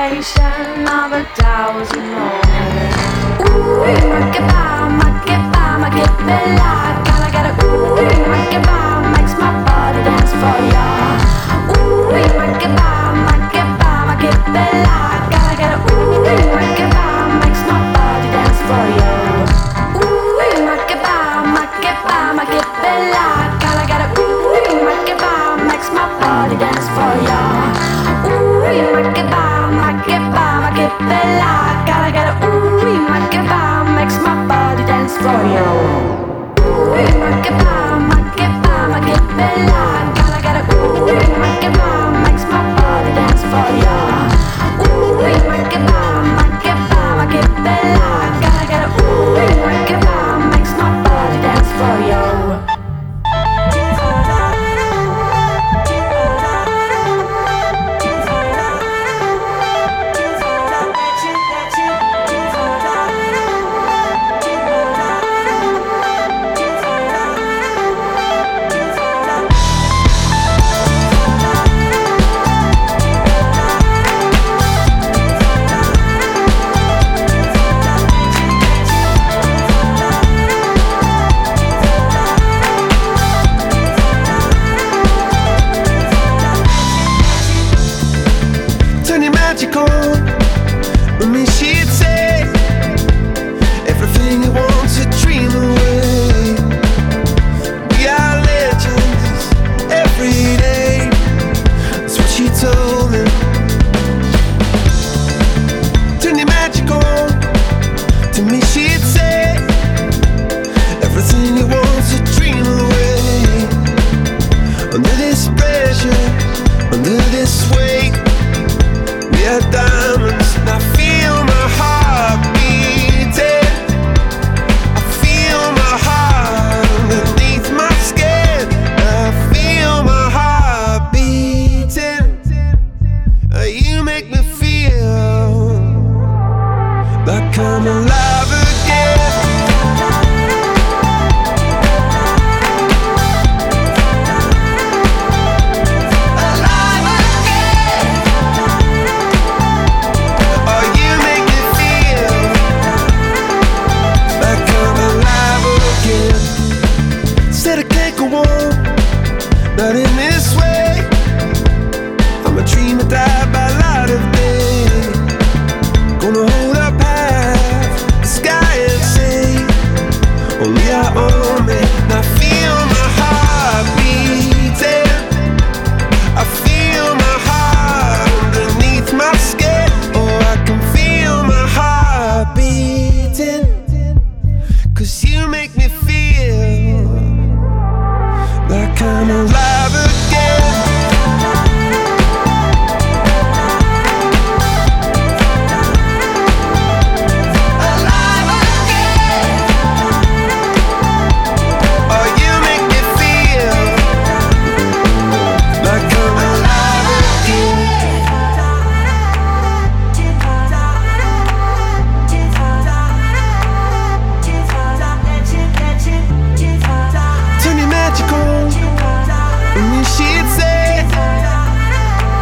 vacation of a thousand moments. Ooh, ma che goodbye, ma che bella. Gotta get a ooh, my goodbye makes my body dance for ya. Ooh, my goodbye, my goodbye, my che bella. Gotta get a ooh, my makes my body dance for ya. Ooh, bella. Makes my body dance for ya. Stereo. Make it by, make it by, che it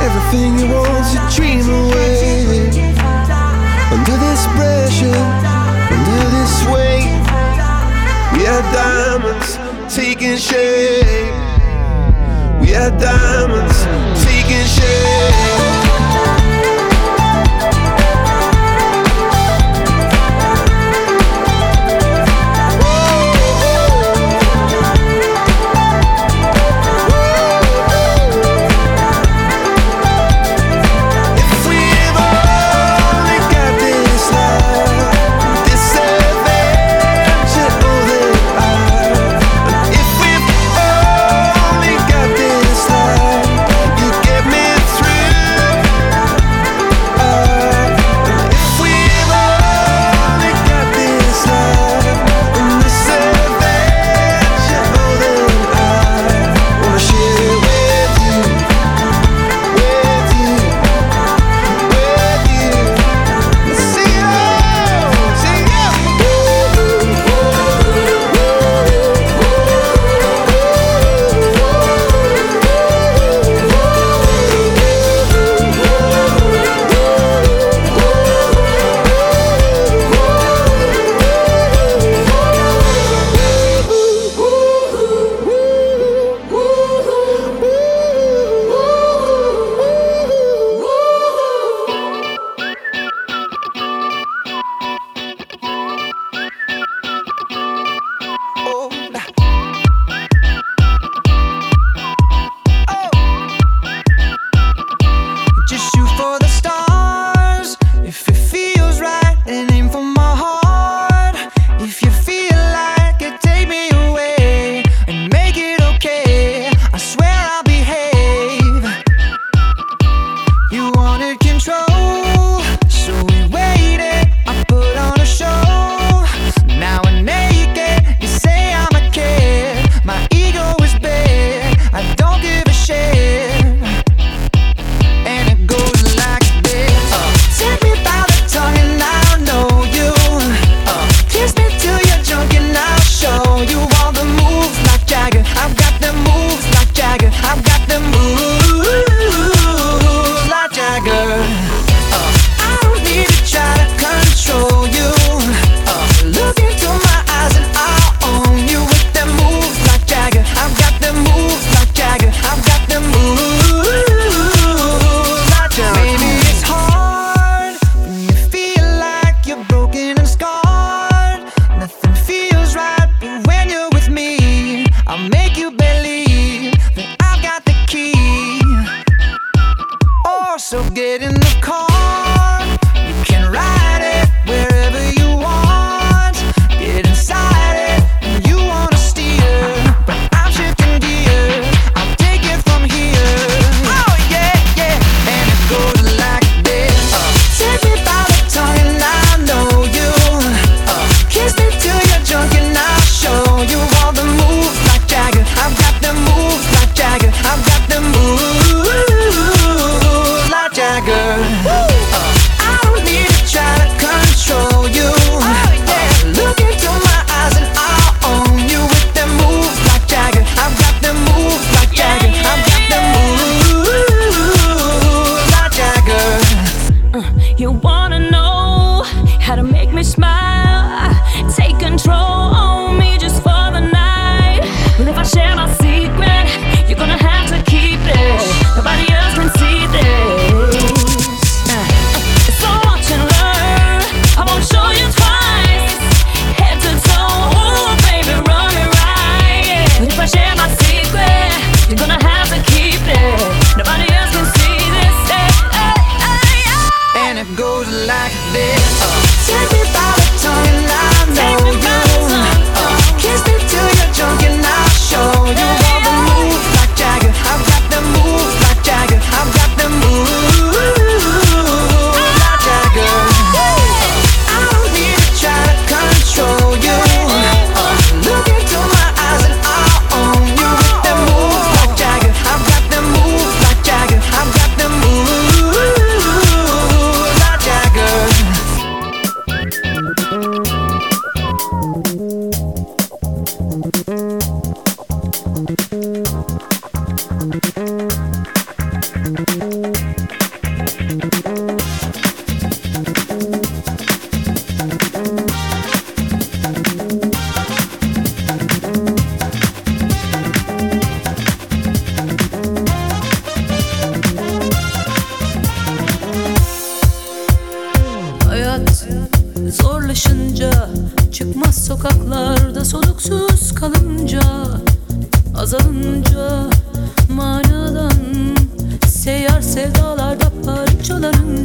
everything you want to dream away. Under this pressure, under this weight, we are diamonds taking shape. We are diamonds taking shape.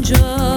Parçalanınca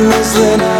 Makus yalnızlığına Kollarını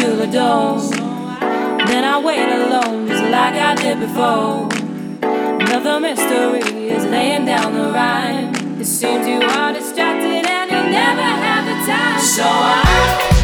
to the door. Then I wait alone, just like I did before. Another mystery is laying down the rhyme. It seems you are distracted and you never have the time. So I.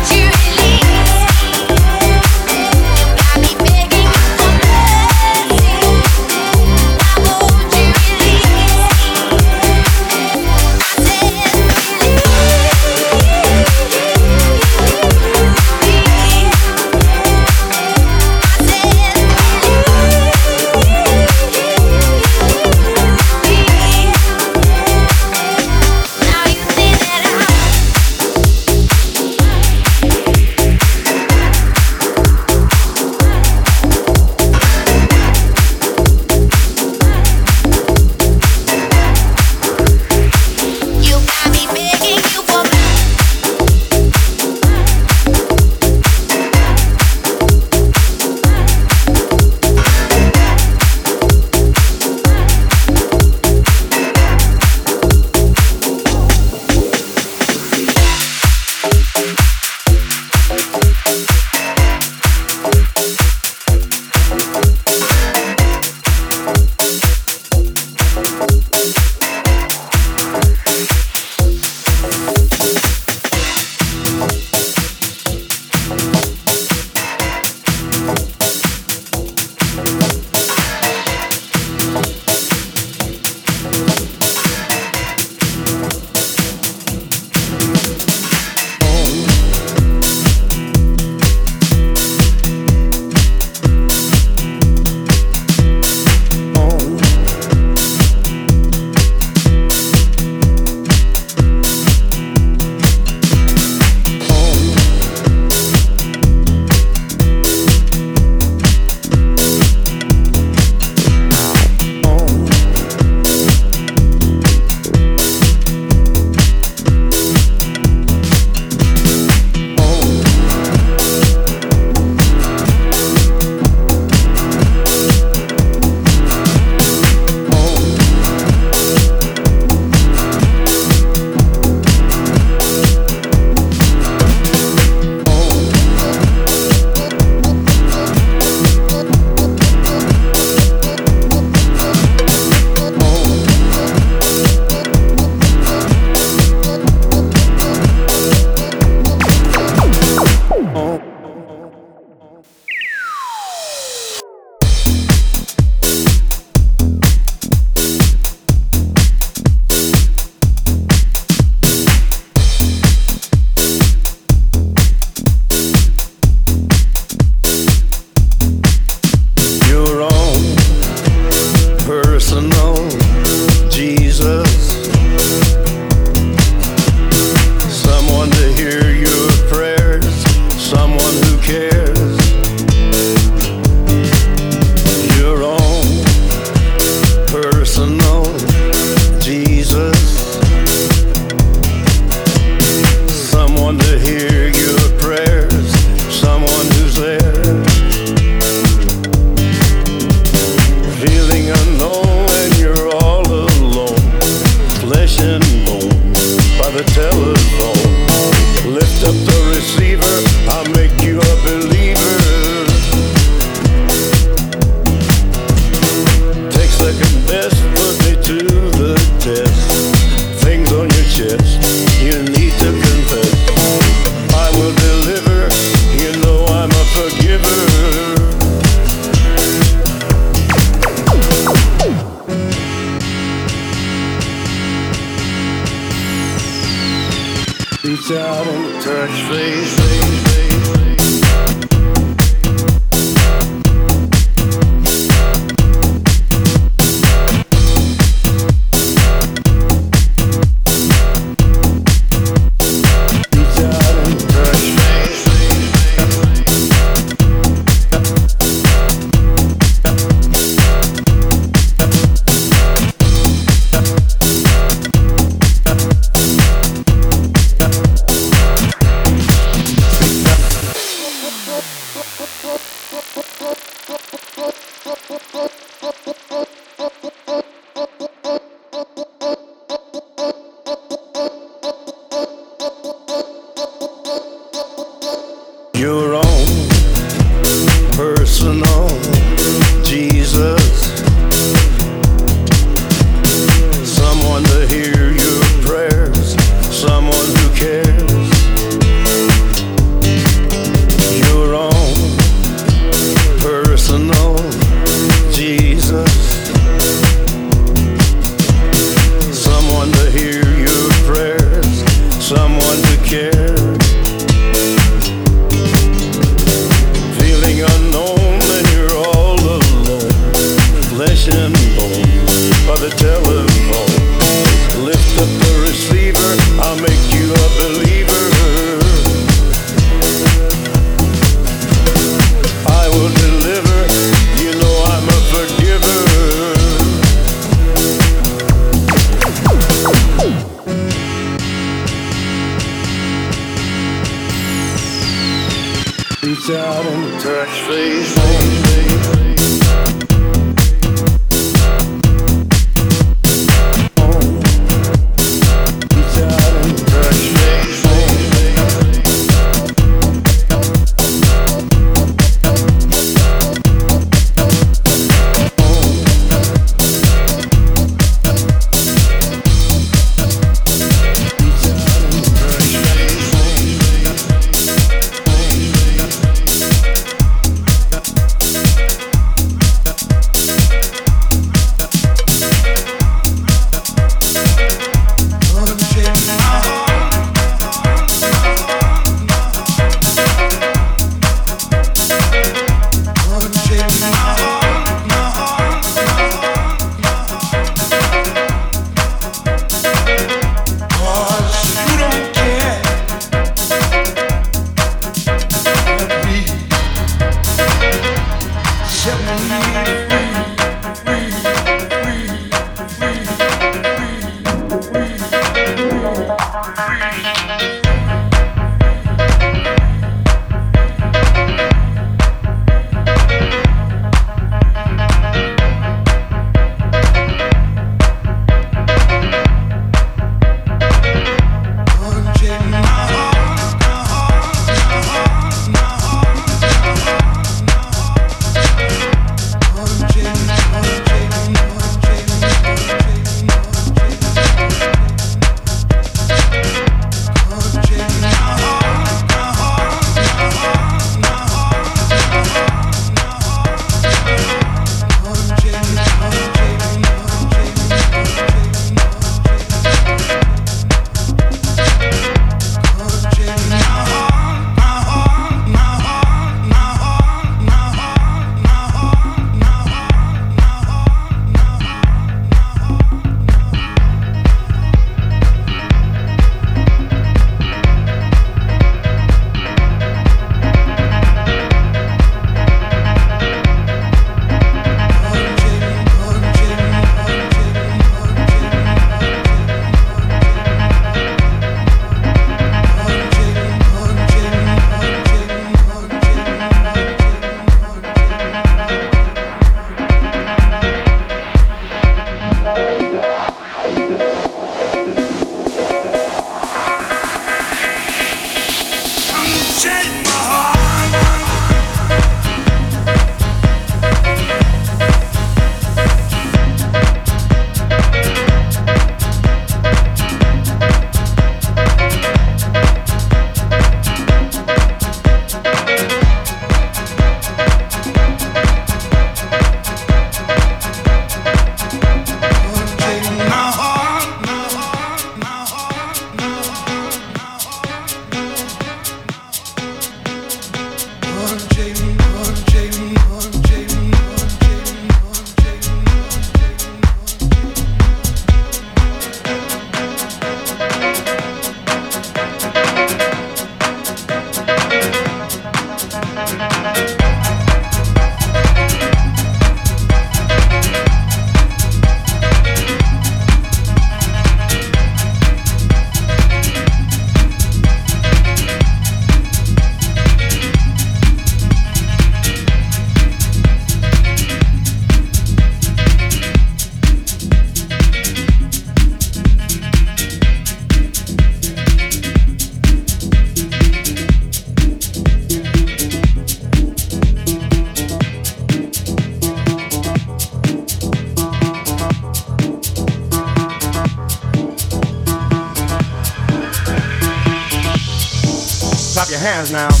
now.